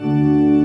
Música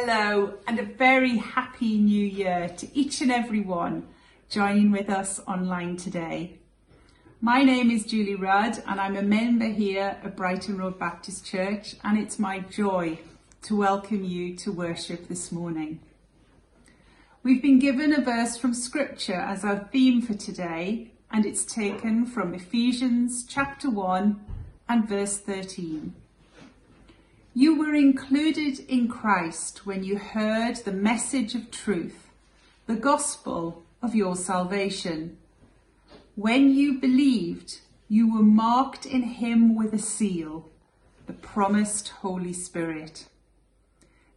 Hello and a very happy new year to each and every one joining with us online today. My name is Julie Rudd and I'm a member here at Brighton Road Baptist Church and it's my joy to welcome you to worship this morning. We've been given a verse from scripture as our theme for today and it's taken from Ephesians chapter 1 and verse 13. You were included in Christ when you heard the message of truth, the gospel of your salvation. When you believed, you were marked in him with a seal, the promised Holy Spirit.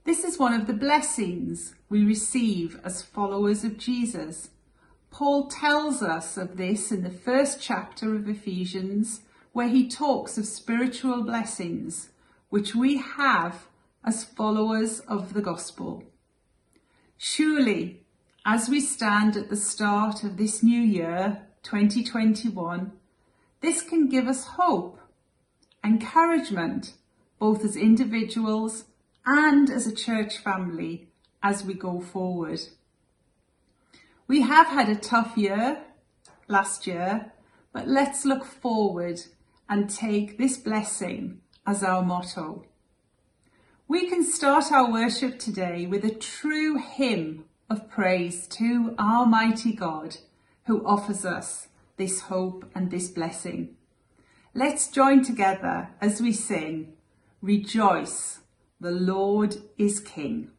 This is one of the blessings we receive as followers of Jesus. Paul tells us of this in the first chapter of Ephesians, where he talks of spiritual blessings which we have as followers of the gospel. Surely, as we stand at the start of this new year, 2021, this can give us hope, encouragement, both as individuals and as a church family as we go forward. We have had a tough year last year, but let's look forward and take this blessing as our motto. We can start our worship today with a true hymn of praise to our mighty God who offers us this hope and this blessing. Let's join together as we sing, Rejoice, the Lord is King.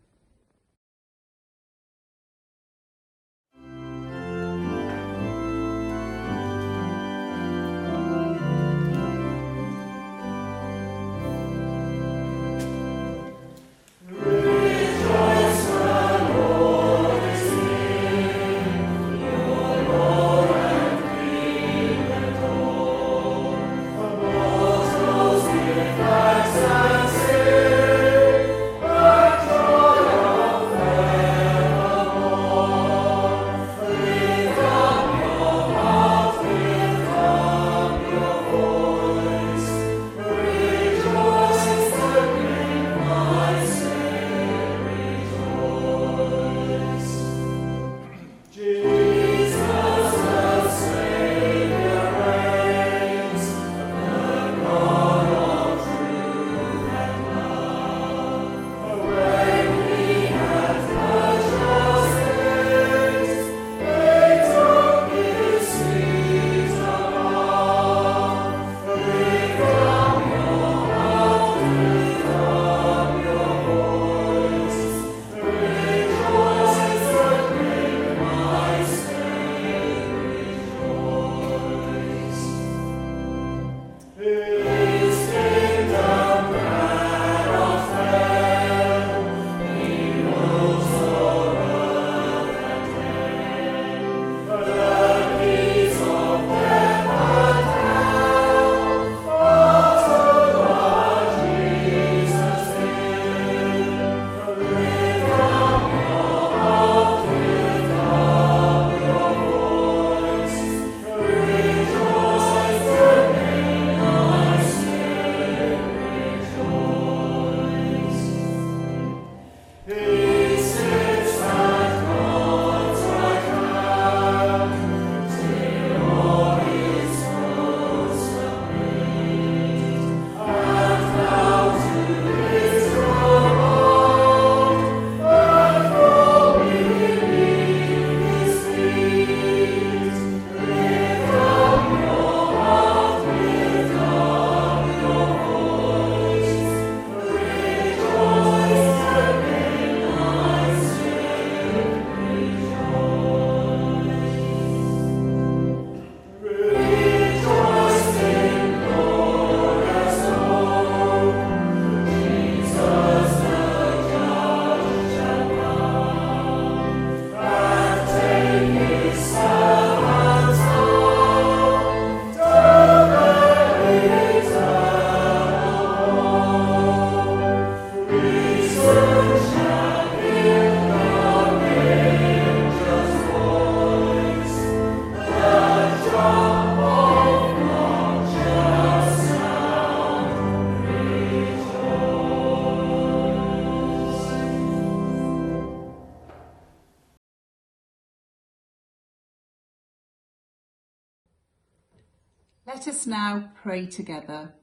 Let us now pray together.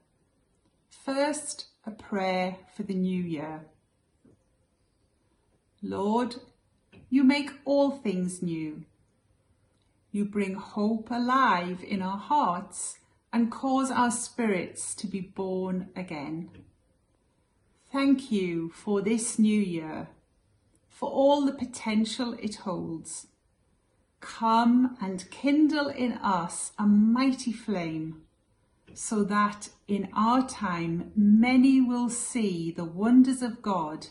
First, a prayer for the new year. Lord, you make all things new. You bring hope alive in our hearts and cause our spirits to be born again. Thank you for this new year, for all the potential it holds. Come and kindle in us a mighty flame, so that in our time many will see the wonders of God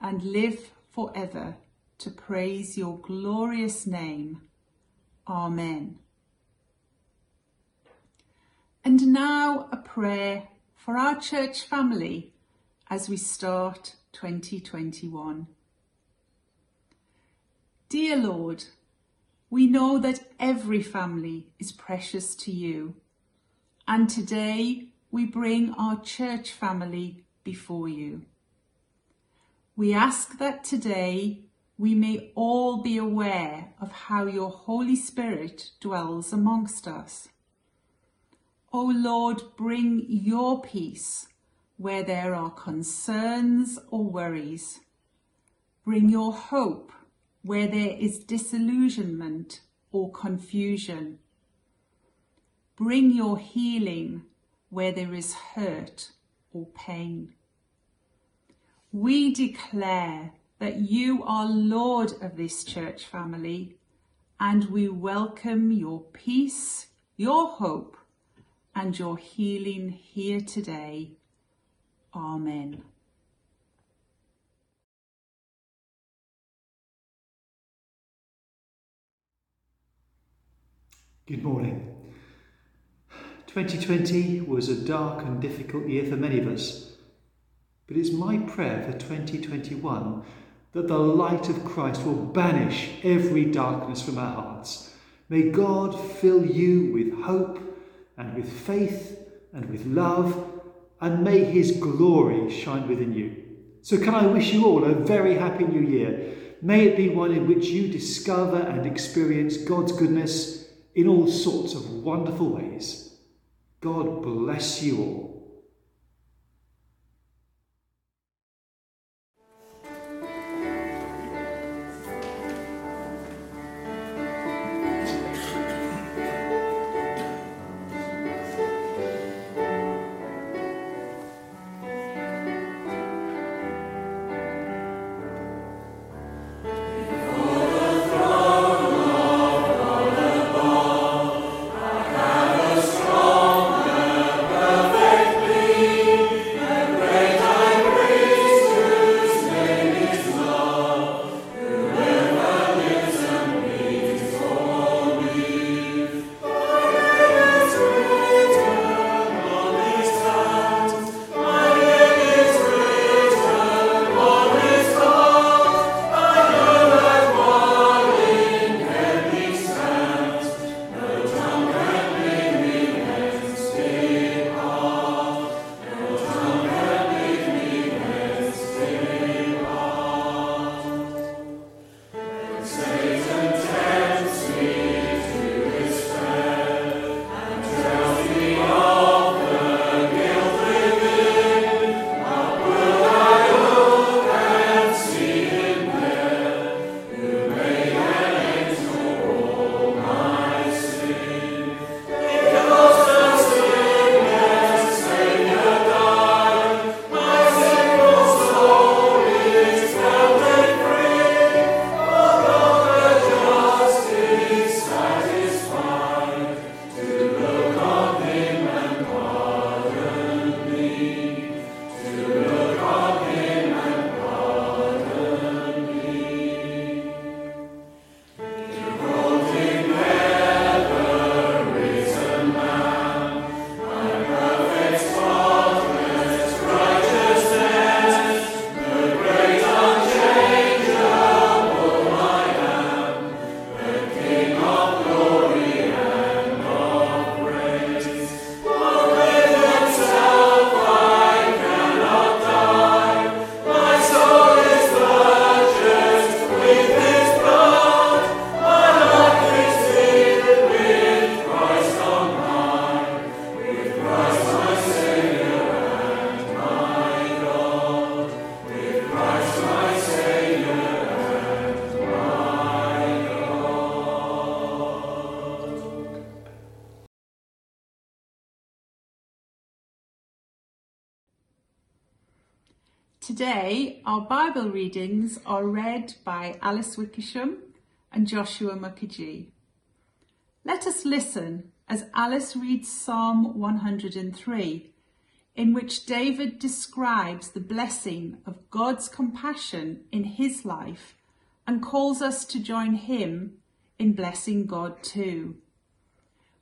and live forever to praise your glorious name. Amen. And now a prayer for our church family as we start 2021. Dear Lord, we know that every family is precious to you, and today we bring our church family before you. We ask that today we may all be aware of how your Holy Spirit dwells amongst us. O Lord, bring your peace where there are concerns or worries. Bring your hope where there is disillusionment or confusion. Bring your healing where there is hurt or pain. We declare that you are Lord of this church family and we welcome your peace, your hope and your healing here today. Amen. Good morning. 2020 was a dark and difficult year for many of us, but it's my prayer for 2021 that the light of Christ will banish every darkness from our hearts. May God fill you with hope and with faith and with love, and may his glory shine within you. So, can I wish you all a very happy new year? May it be one in which you discover and experience God's goodness in all sorts of wonderful ways. God bless you all. Bible readings are read by Alice Wickersham and Joshua Mukherjee. Let us listen as Alice reads Psalm 103, in which David describes the blessing of God's compassion in his life and calls us to join him in blessing God too.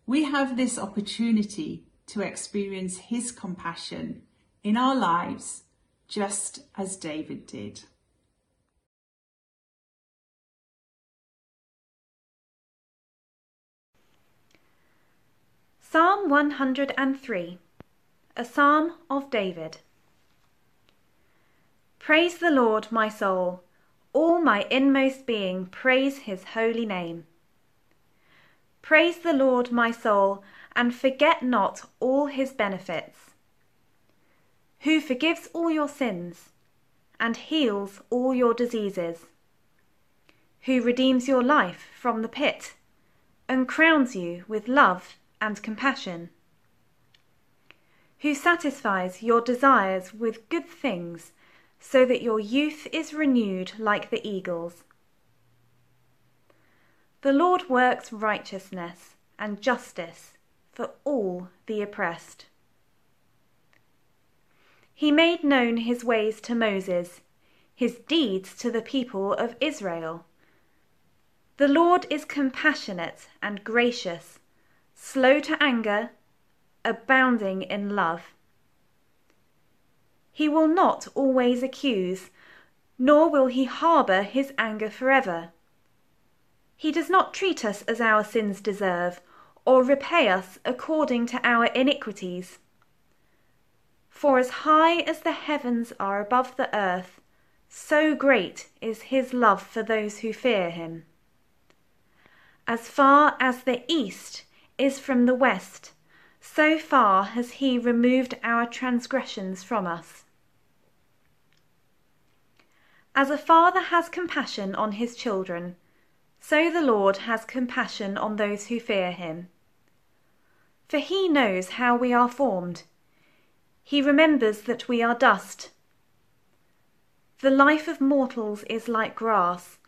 We have this opportunity to experience his compassion in our lives just as David did. Psalm 103 A Psalm of David. Praise the Lord, my soul. All my inmost being, praise his holy name. Praise the Lord, my soul, and forget not all his benefits who forgives all your sins and heals all your diseases, who redeems your life from the pit and crowns you with love and compassion, who satisfies your desires with good things so that your youth is renewed like the eagles. The Lord works righteousness and justice for all the oppressed. He made known his ways to Moses, his deeds to the people of Israel. The Lord is compassionate and gracious, slow to anger, abounding in love. He will not always accuse, nor will he harbour his anger forever. He does not treat us as our sins deserve, or repay us according to our iniquities. For as high as the heavens are above the earth, so great is his love for those who fear him. As far as the east is from the west, so far has he removed our transgressions from us. As a father has compassion on his children, so the Lord has compassion on those who fear him. For he knows how we are formed he remembers that we are dust. The life of mortals is like grass,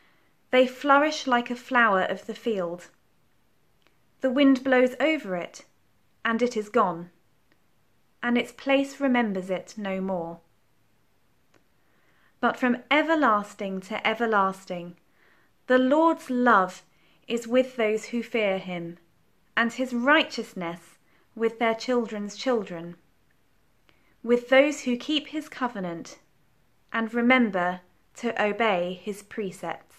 they flourish like a flower of the field. The wind blows over it, and it is gone, and its place remembers it no more. But from everlasting to everlasting, the Lord's love is with those who fear him, and his righteousness with their children's children with those who keep his covenant and remember to obey his precepts.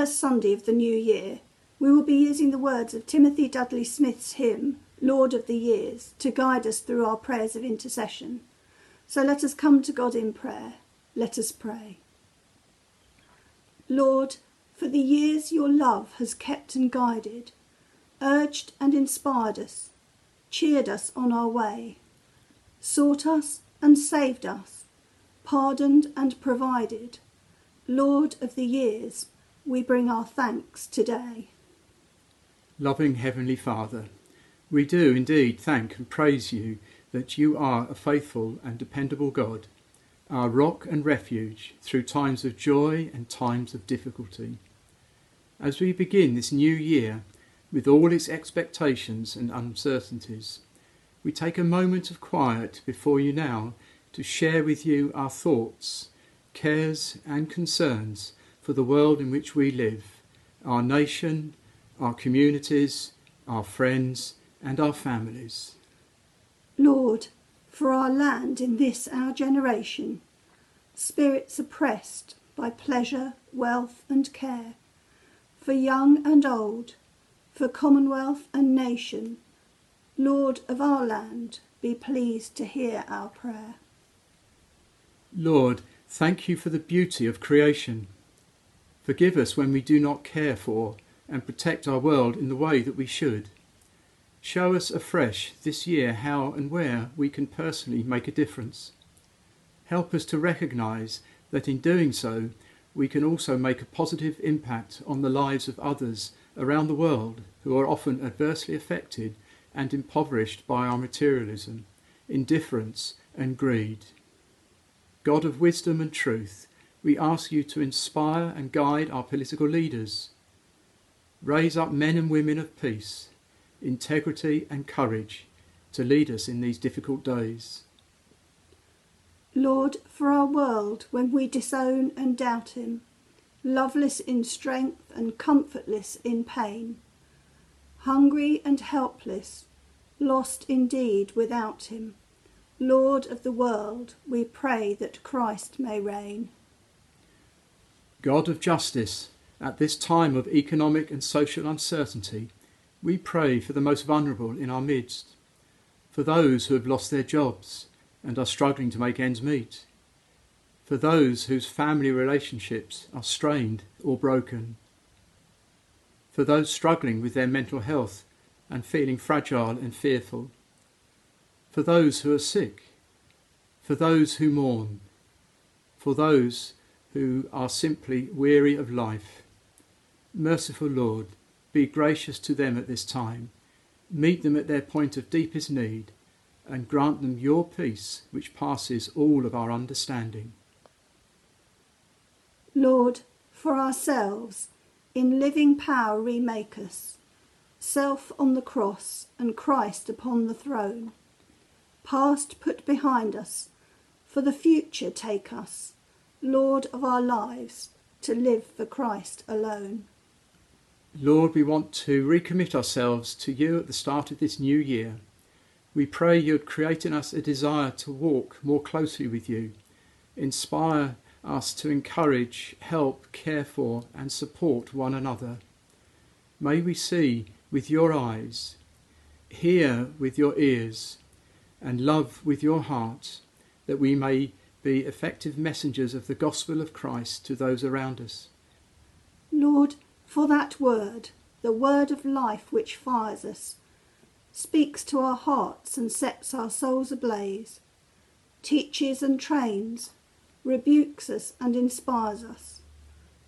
First Sunday of the new year, we will be using the words of Timothy Dudley Smith's hymn, Lord of the Years, to guide us through our prayers of intercession. So let us come to God in prayer. Let us pray. Lord, for the years your love has kept and guided, urged and inspired us, cheered us on our way, sought us and saved us, pardoned and provided. Lord of the years, we bring our thanks today. Loving Heavenly Father, we do indeed thank and praise you that you are a faithful and dependable God, our rock and refuge through times of joy and times of difficulty. As we begin this new year with all its expectations and uncertainties, we take a moment of quiet before you now to share with you our thoughts, cares, and concerns for the world in which we live, our nation, our communities, our friends, and our families. Lord, for our land in this our generation, spirits oppressed by pleasure, wealth, and care, for young and old, for commonwealth and nation, Lord of our land, be pleased to hear our prayer. Lord, thank you for the beauty of creation. Forgive us when we do not care for and protect our world in the way that we should. Show us afresh this year how and where we can personally make a difference. Help us to recognise that in doing so, we can also make a positive impact on the lives of others around the world who are often adversely affected and impoverished by our materialism, indifference, and greed. God of wisdom and truth, we ask you to inspire and guide our political leaders. Raise up men and women of peace integrity, and courage to lead us in these difficult days. Lord, for our world when we disown and doubt Him, loveless in strength and comfortless in pain, hungry and helpless, lost indeed without Him, Lord of the world, we pray that Christ may reign. God of justice, at this time of economic and social uncertainty, we pray for the most vulnerable in our midst, for those who have lost their jobs and are struggling to make ends meet, for those whose family relationships are strained or broken, for those struggling with their mental health and feeling fragile and fearful, for those who are sick, for those who mourn, for those who are simply weary of life. Merciful Lord, be gracious to them at this time, meet them at their point of deepest need, and grant them your peace which passes all of our understanding. Lord, for ourselves, in living power remake us, self on the cross and Christ upon the throne. Past put behind us, for the future take us, Lord of our lives, to live for Christ alone. Lord, we want to recommit ourselves to you at the start of this new year. We pray you would create in us a desire to walk more closely with you, inspire us to encourage, help, care for, and support one another. May we see with your eyes, hear with your ears, and love with your heart, that we may be effective messengers of the gospel of Christ to those around us. Lord, for that word, the word of life which fires us, speaks to our hearts and sets our souls ablaze, teaches and trains, rebukes us and inspires us.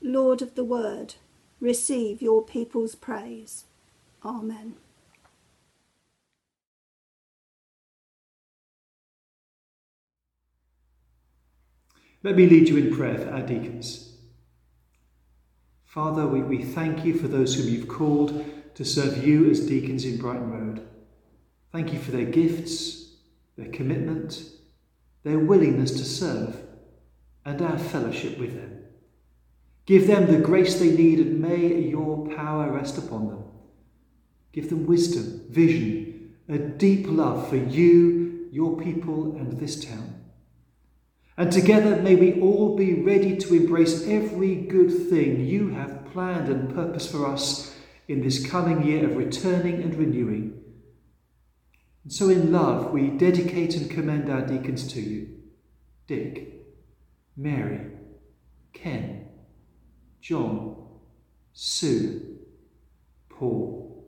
Lord of the word, receive your people's praise. Amen. Let me lead you in prayer for our deacons. Father, we, we thank you for those whom you've called to serve you as deacons in Brighton Road. Thank you for their gifts, their commitment, their willingness to serve, and our fellowship with them. Give them the grace they need and may your power rest upon them. Give them wisdom, vision, a deep love for you, your people, and this town. And together may we all be ready to embrace every good thing you have planned and purposed for us in this coming year of returning and renewing. And so, in love, we dedicate and commend our deacons to you Dick, Mary, Ken, John, Sue, Paul,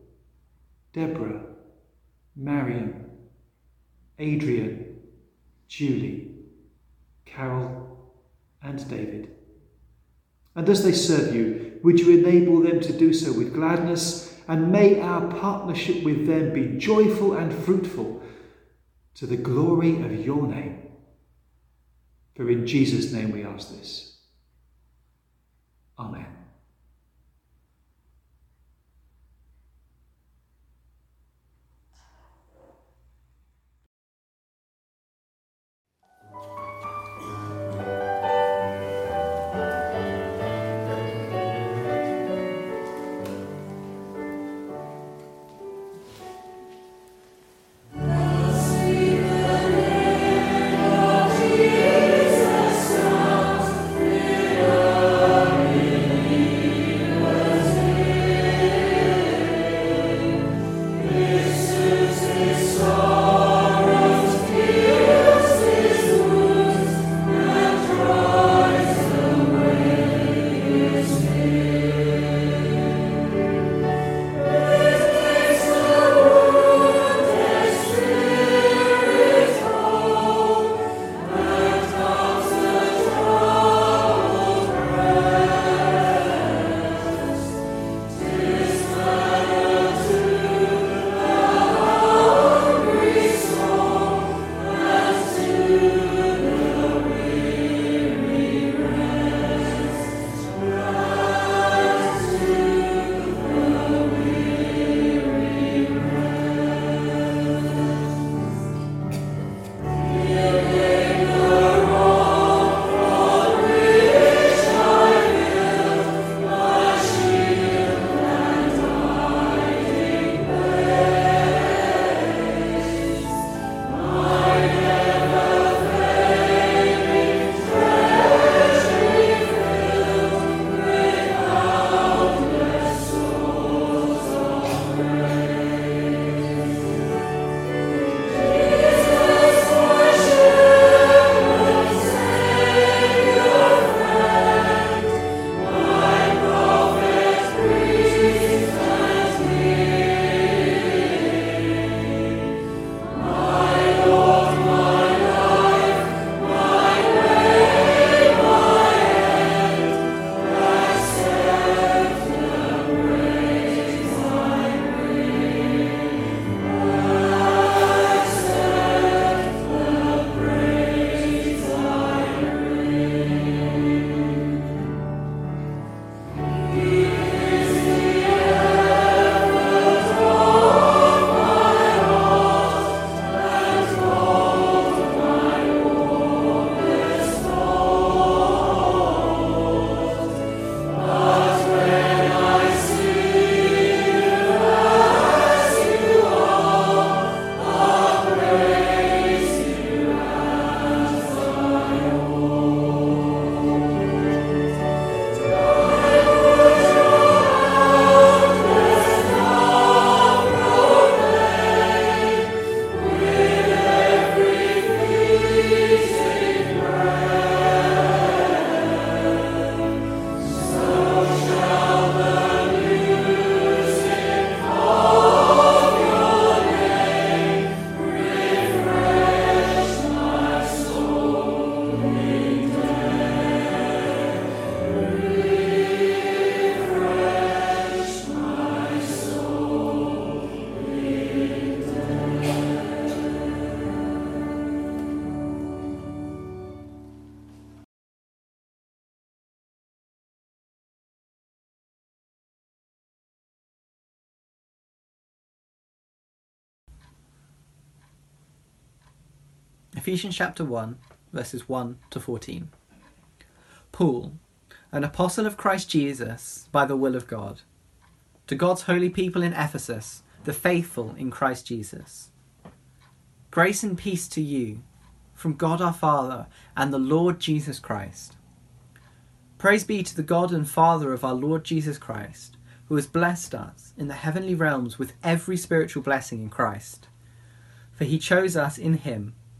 Deborah, Marion, Adrian, Julie, Carol, and David. And as they serve you, would you enable them to do so with gladness? And may our partnership with them be joyful and fruitful to the glory of your name. For in Jesus' name we ask this. Amen. Ephesians chapter 1, verses 1 to 14. Paul, an apostle of Christ Jesus by the will of God, to God's holy people in Ephesus, the faithful in Christ Jesus. Grace and peace to you from God our Father and the Lord Jesus Christ. Praise be to the God and Father of our Lord Jesus Christ, who has blessed us in the heavenly realms with every spiritual blessing in Christ. For he chose us in him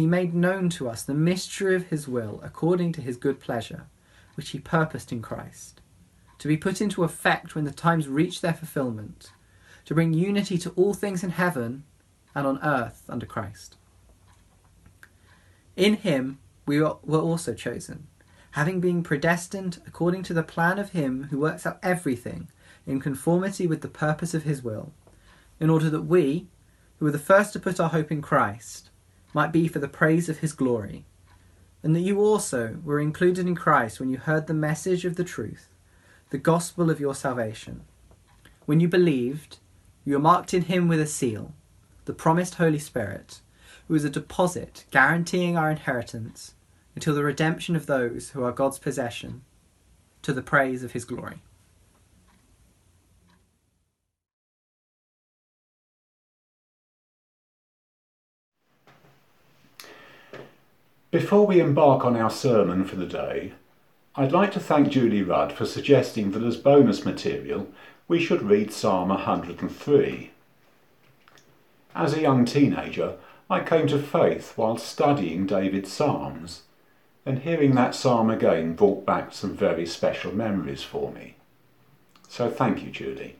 he made known to us the mystery of his will according to his good pleasure, which he purposed in Christ, to be put into effect when the times reach their fulfillment, to bring unity to all things in heaven and on earth under Christ. In him we were also chosen, having been predestined according to the plan of him who works out everything in conformity with the purpose of his will, in order that we, who were the first to put our hope in Christ, might be for the praise of his glory, and that you also were included in Christ when you heard the message of the truth, the gospel of your salvation. When you believed, you were marked in him with a seal, the promised Holy Spirit, who is a deposit guaranteeing our inheritance until the redemption of those who are God's possession, to the praise of his glory. Before we embark on our sermon for the day, I'd like to thank Julie Rudd for suggesting that as bonus material we should read Psalm 103. As a young teenager, I came to faith while studying David's Psalms, and hearing that psalm again brought back some very special memories for me. So thank you, Julie.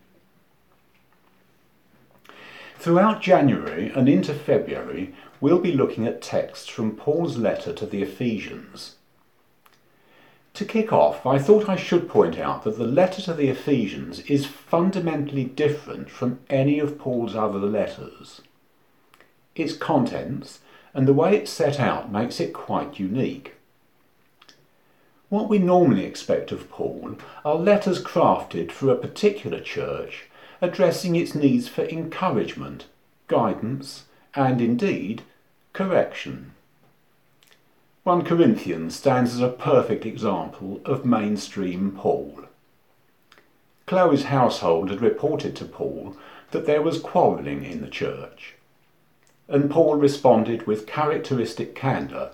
Throughout January and into February, we'll be looking at texts from Paul's letter to the Ephesians. To kick off, I thought I should point out that the letter to the Ephesians is fundamentally different from any of Paul's other letters. Its contents and the way it's set out makes it quite unique. What we normally expect of Paul are letters crafted for a particular church addressing its needs for encouragement, guidance, and indeed, correction. 1 Corinthians stands as a perfect example of mainstream Paul. Chloe's household had reported to Paul that there was quarrelling in the church and Paul responded with characteristic candour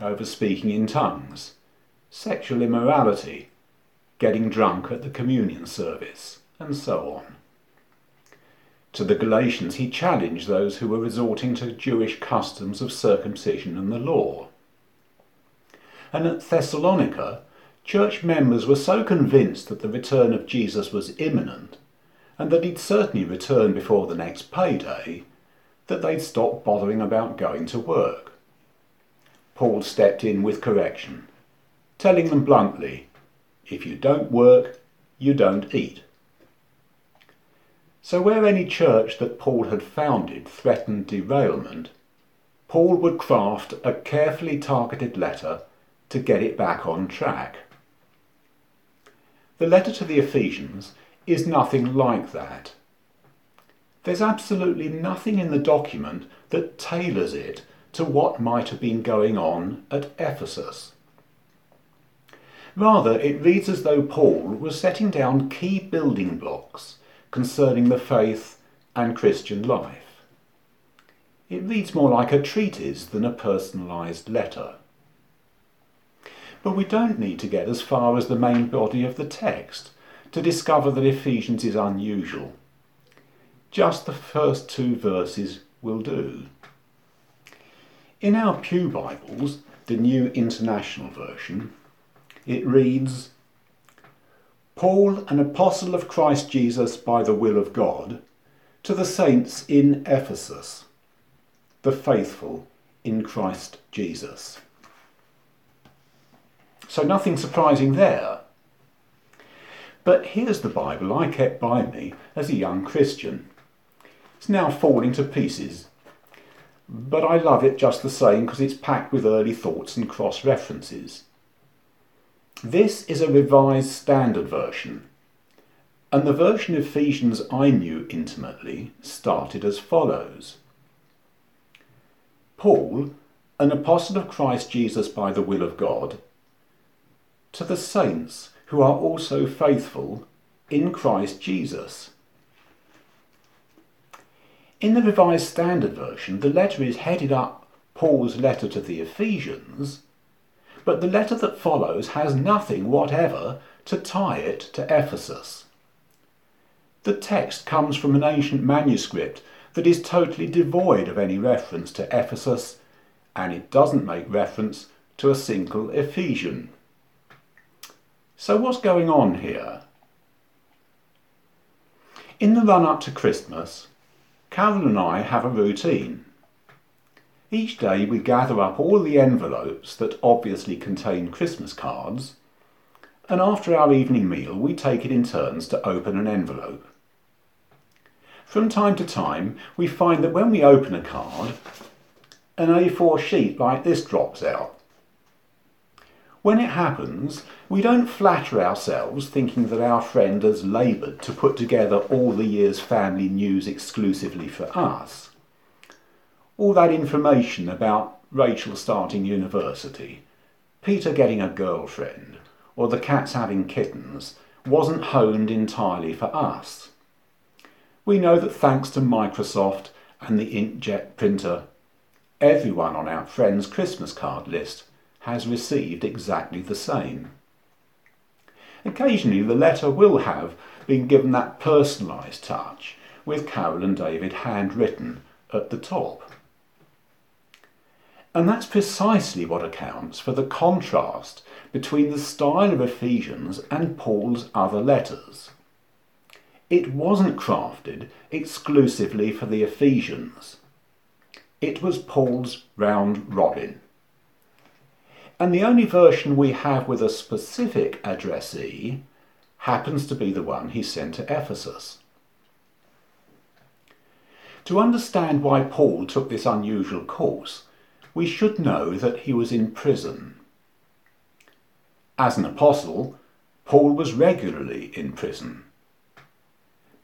over speaking in tongues, sexual immorality, getting drunk at the communion service, and so on. To the Galatians, he challenged those who were resorting to Jewish customs of circumcision and the law. And at Thessalonica, church members were so convinced that the return of Jesus was imminent, and that he'd certainly return before the next payday, that they'd stop bothering about going to work. Paul stepped in with correction, telling them bluntly, if you don't work, you don't eat. So where any church that Paul had founded threatened derailment, Paul would craft a carefully targeted letter to get it back on track. The letter to the Ephesians is nothing like that. There's absolutely nothing in the document that tailors it to what might have been going on at Ephesus. Rather, it reads as though Paul was setting down key building blocks concerning the faith and Christian life. It reads more like a treatise than a personalised letter. But we don't need to get as far as the main body of the text to discover that Ephesians is unusual just the first two verses will do. In our Pew Bibles, the New International Version, it reads Paul, an apostle of Christ Jesus by the will of God, to the saints in Ephesus, the faithful in Christ Jesus. So nothing surprising there. But here's the Bible I kept by me as a young Christian. It's now falling to pieces. but I love it just the same because it's packed with early thoughts and cross references. This is a revised standard version, and the version of Ephesians I knew intimately started as follows Paul, an apostle of Christ Jesus by the will of God, to the saints who are also faithful in Christ Jesus. In the Revised Standard Version, the letter is headed up Paul's letter to the Ephesians, but the letter that follows has nothing whatever to tie it to Ephesus. The text comes from an ancient manuscript that is totally devoid of any reference to Ephesus, and it doesn't make reference to a single Ephesian. So, what's going on here? In the run up to Christmas, Carol and I have a routine. Each day we gather up all the envelopes that obviously contain Christmas cards, and after our evening meal we take it in turns to open an envelope. From time to time we find that when we open a card, an A4 sheet like this drops out. When it happens, we don't flatter ourselves thinking that our friend has laboured to put together all the year's family news exclusively for us. All that information about Rachel starting university, Peter getting a girlfriend, or the cats having kittens wasn't honed entirely for us. We know that thanks to Microsoft and the inkjet printer, everyone on our friend's Christmas card list has received exactly the same. Occasionally, the letter will have been given that personalised touch with Carol and David handwritten at the top. And that's precisely what accounts for the contrast between the style of Ephesians and Paul's other letters. It wasn't crafted exclusively for the Ephesians. It was Paul's round robin. And the only version we have with a specific addressee happens to be the one he sent to Ephesus. To understand why Paul took this unusual course, we should know that he was in prison. As an apostle, Paul was regularly in prison.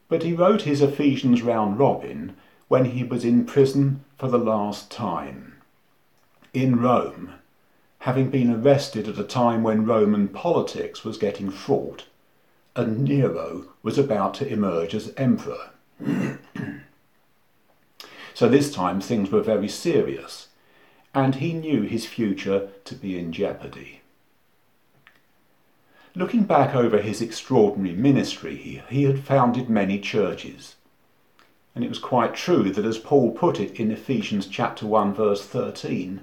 But he wrote his Ephesians round robin when he was in prison for the last time, in Rome having been arrested at a time when Roman politics was getting fraught and Nero was about to emerge as emperor. so this time things were very serious, and he knew his future to be in jeopardy. Looking back over his extraordinary ministry, he, he had founded many churches. And it was quite true that, as Paul put it in Ephesians chapter 1, verse 13,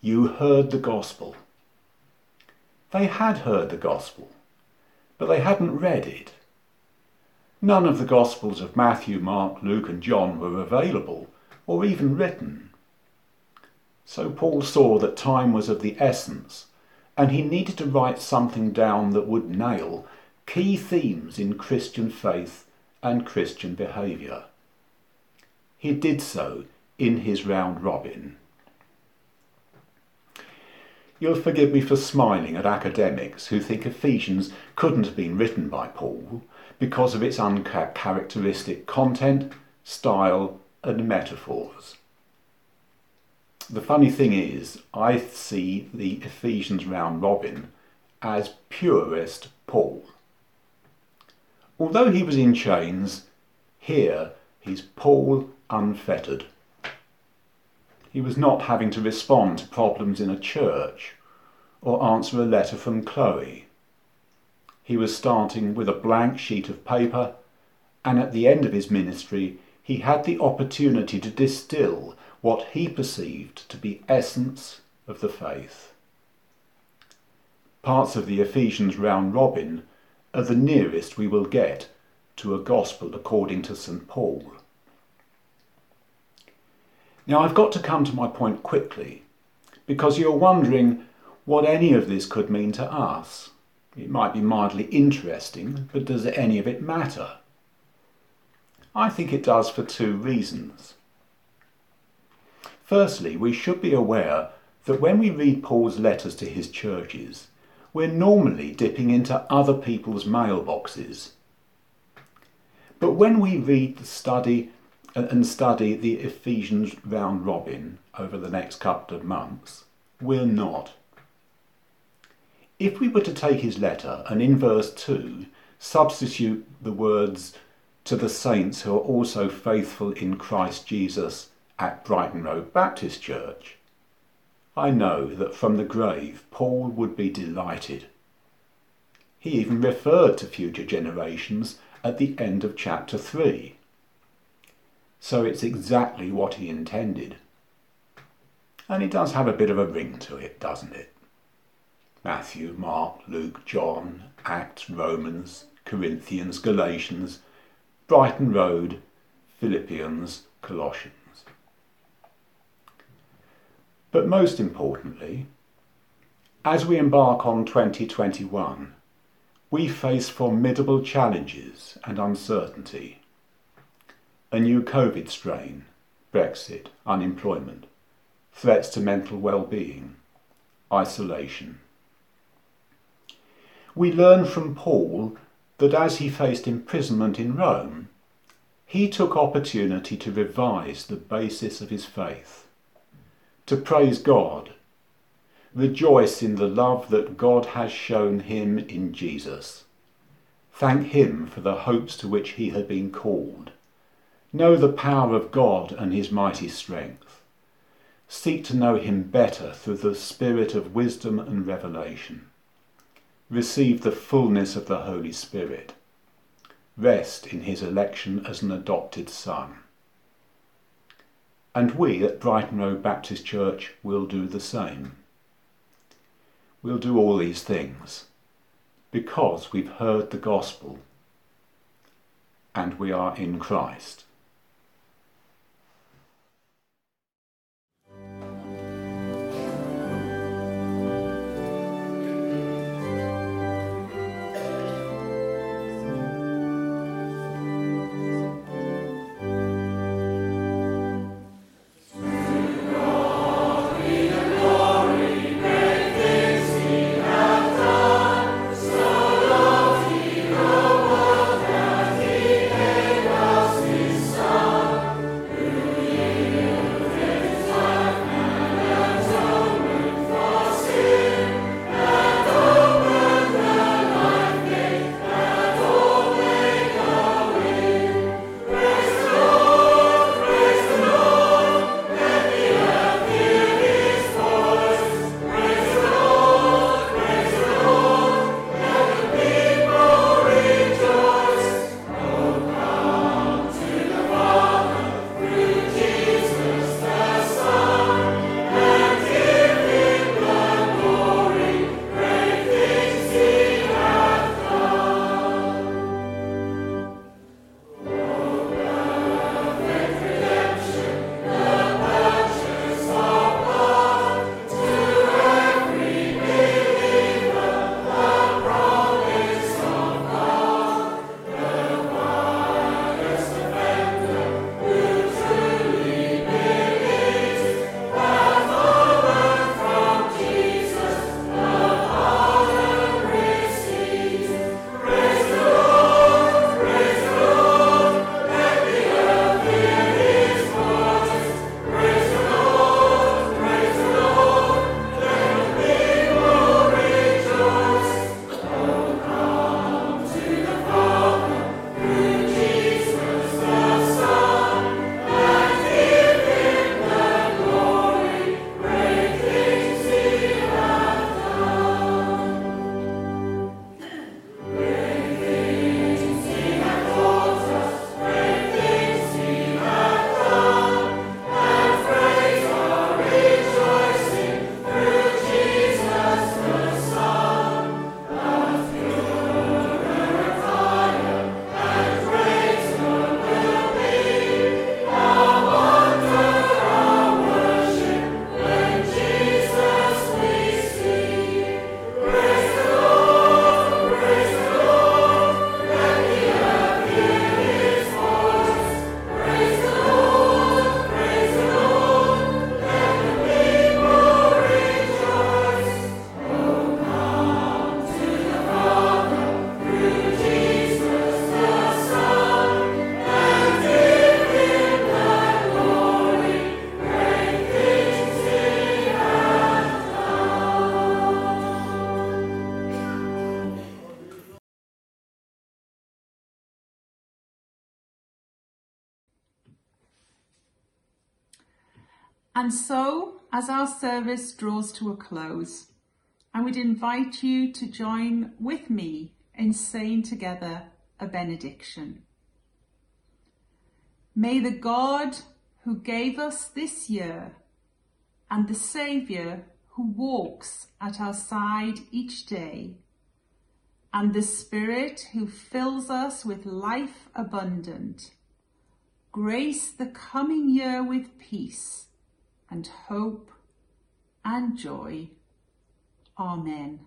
you heard the gospel. They had heard the gospel, but they hadn't read it. None of the gospels of Matthew, Mark, Luke, and John were available or even written. So Paul saw that time was of the essence, and he needed to write something down that would nail key themes in Christian faith and Christian behaviour. He did so in his round robin. You'll forgive me for smiling at academics who think Ephesians couldn't have been written by Paul because of its uncharacteristic content, style, and metaphors. The funny thing is, I see the Ephesians round robin as purist Paul. Although he was in chains, here he's Paul unfettered. He was not having to respond to problems in a church or answer a letter from Chloe. He was starting with a blank sheet of paper, and at the end of his ministry, he had the opportunity to distill what he perceived to be essence of the faith. Parts of the Ephesians round robin are the nearest we will get to a gospel according to St. Paul. Now, I've got to come to my point quickly because you're wondering what any of this could mean to us. It might be mildly interesting, but does any of it matter? I think it does for two reasons. Firstly, we should be aware that when we read Paul's letters to his churches, we're normally dipping into other people's mailboxes. But when we read the study and study the Ephesians round robin over the next couple of months, we're not. If we were to take his letter and in verse 2 substitute the words to the saints who are also faithful in Christ Jesus at Brighton Road Baptist Church, I know that from the grave Paul would be delighted. He even referred to future generations at the end of chapter 3. So it's exactly what he intended. And it does have a bit of a ring to it, doesn't it? Matthew, Mark, Luke, John, Acts, Romans, Corinthians, Galatians, Brighton Road, Philippians, Colossians. But most importantly, as we embark on 2021, we face formidable challenges and uncertainty. A new COVID strain, Brexit, unemployment, threats to mental well-being, isolation. We learn from Paul that as he faced imprisonment in Rome, he took opportunity to revise the basis of his faith to praise God, rejoice in the love that God has shown him in Jesus. Thank him for the hopes to which he had been called. Know the power of God and his mighty strength. Seek to know him better through the spirit of wisdom and revelation. Receive the fullness of the Holy Spirit. Rest in his election as an adopted son. And we at Brighton Road Baptist Church will do the same. We'll do all these things because we've heard the gospel and we are in Christ. And so, as our service draws to a close, I would invite you to join with me in saying together a benediction. May the God who gave us this year and the Saviour who walks at our side each day, and the Spirit who fills us with life abundant, grace the coming year with peace and hope and joy. Amen.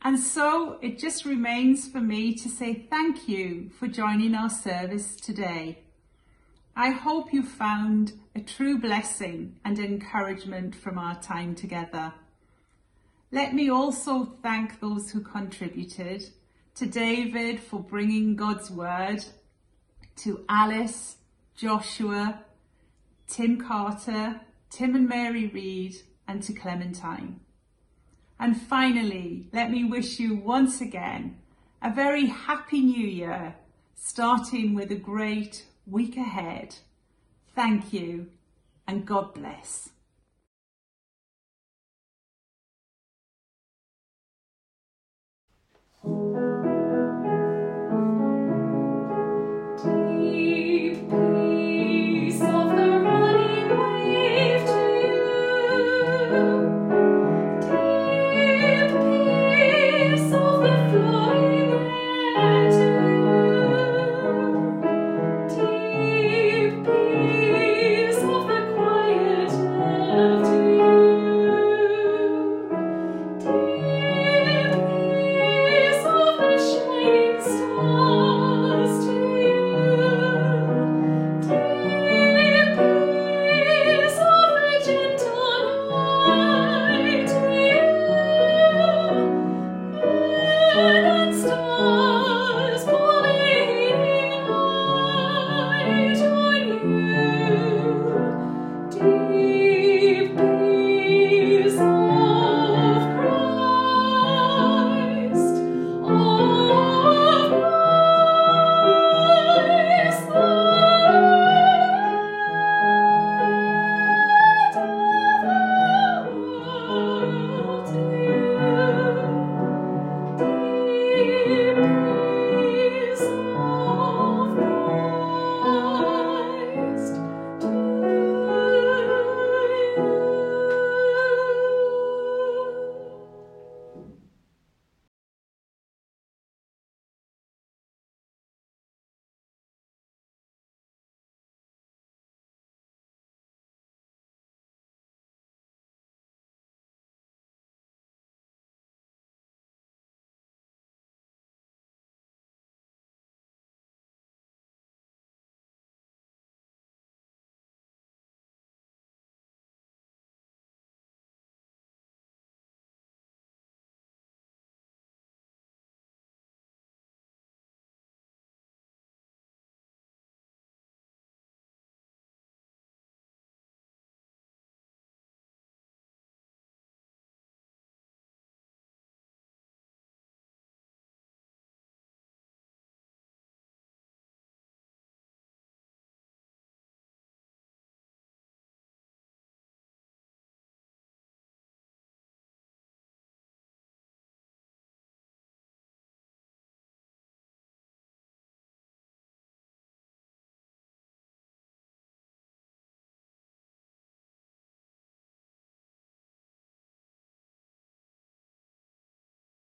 And so it just remains for me to say thank you for joining our service today. I hope you found a true blessing and encouragement from our time together. Let me also thank those who contributed, to David for bringing God's word, to Alice, Joshua, Tim Carter, Tim and Mary Reed, and to Clementine. And finally, let me wish you once again a very happy new year, starting with a great week ahead. Thank you and God bless.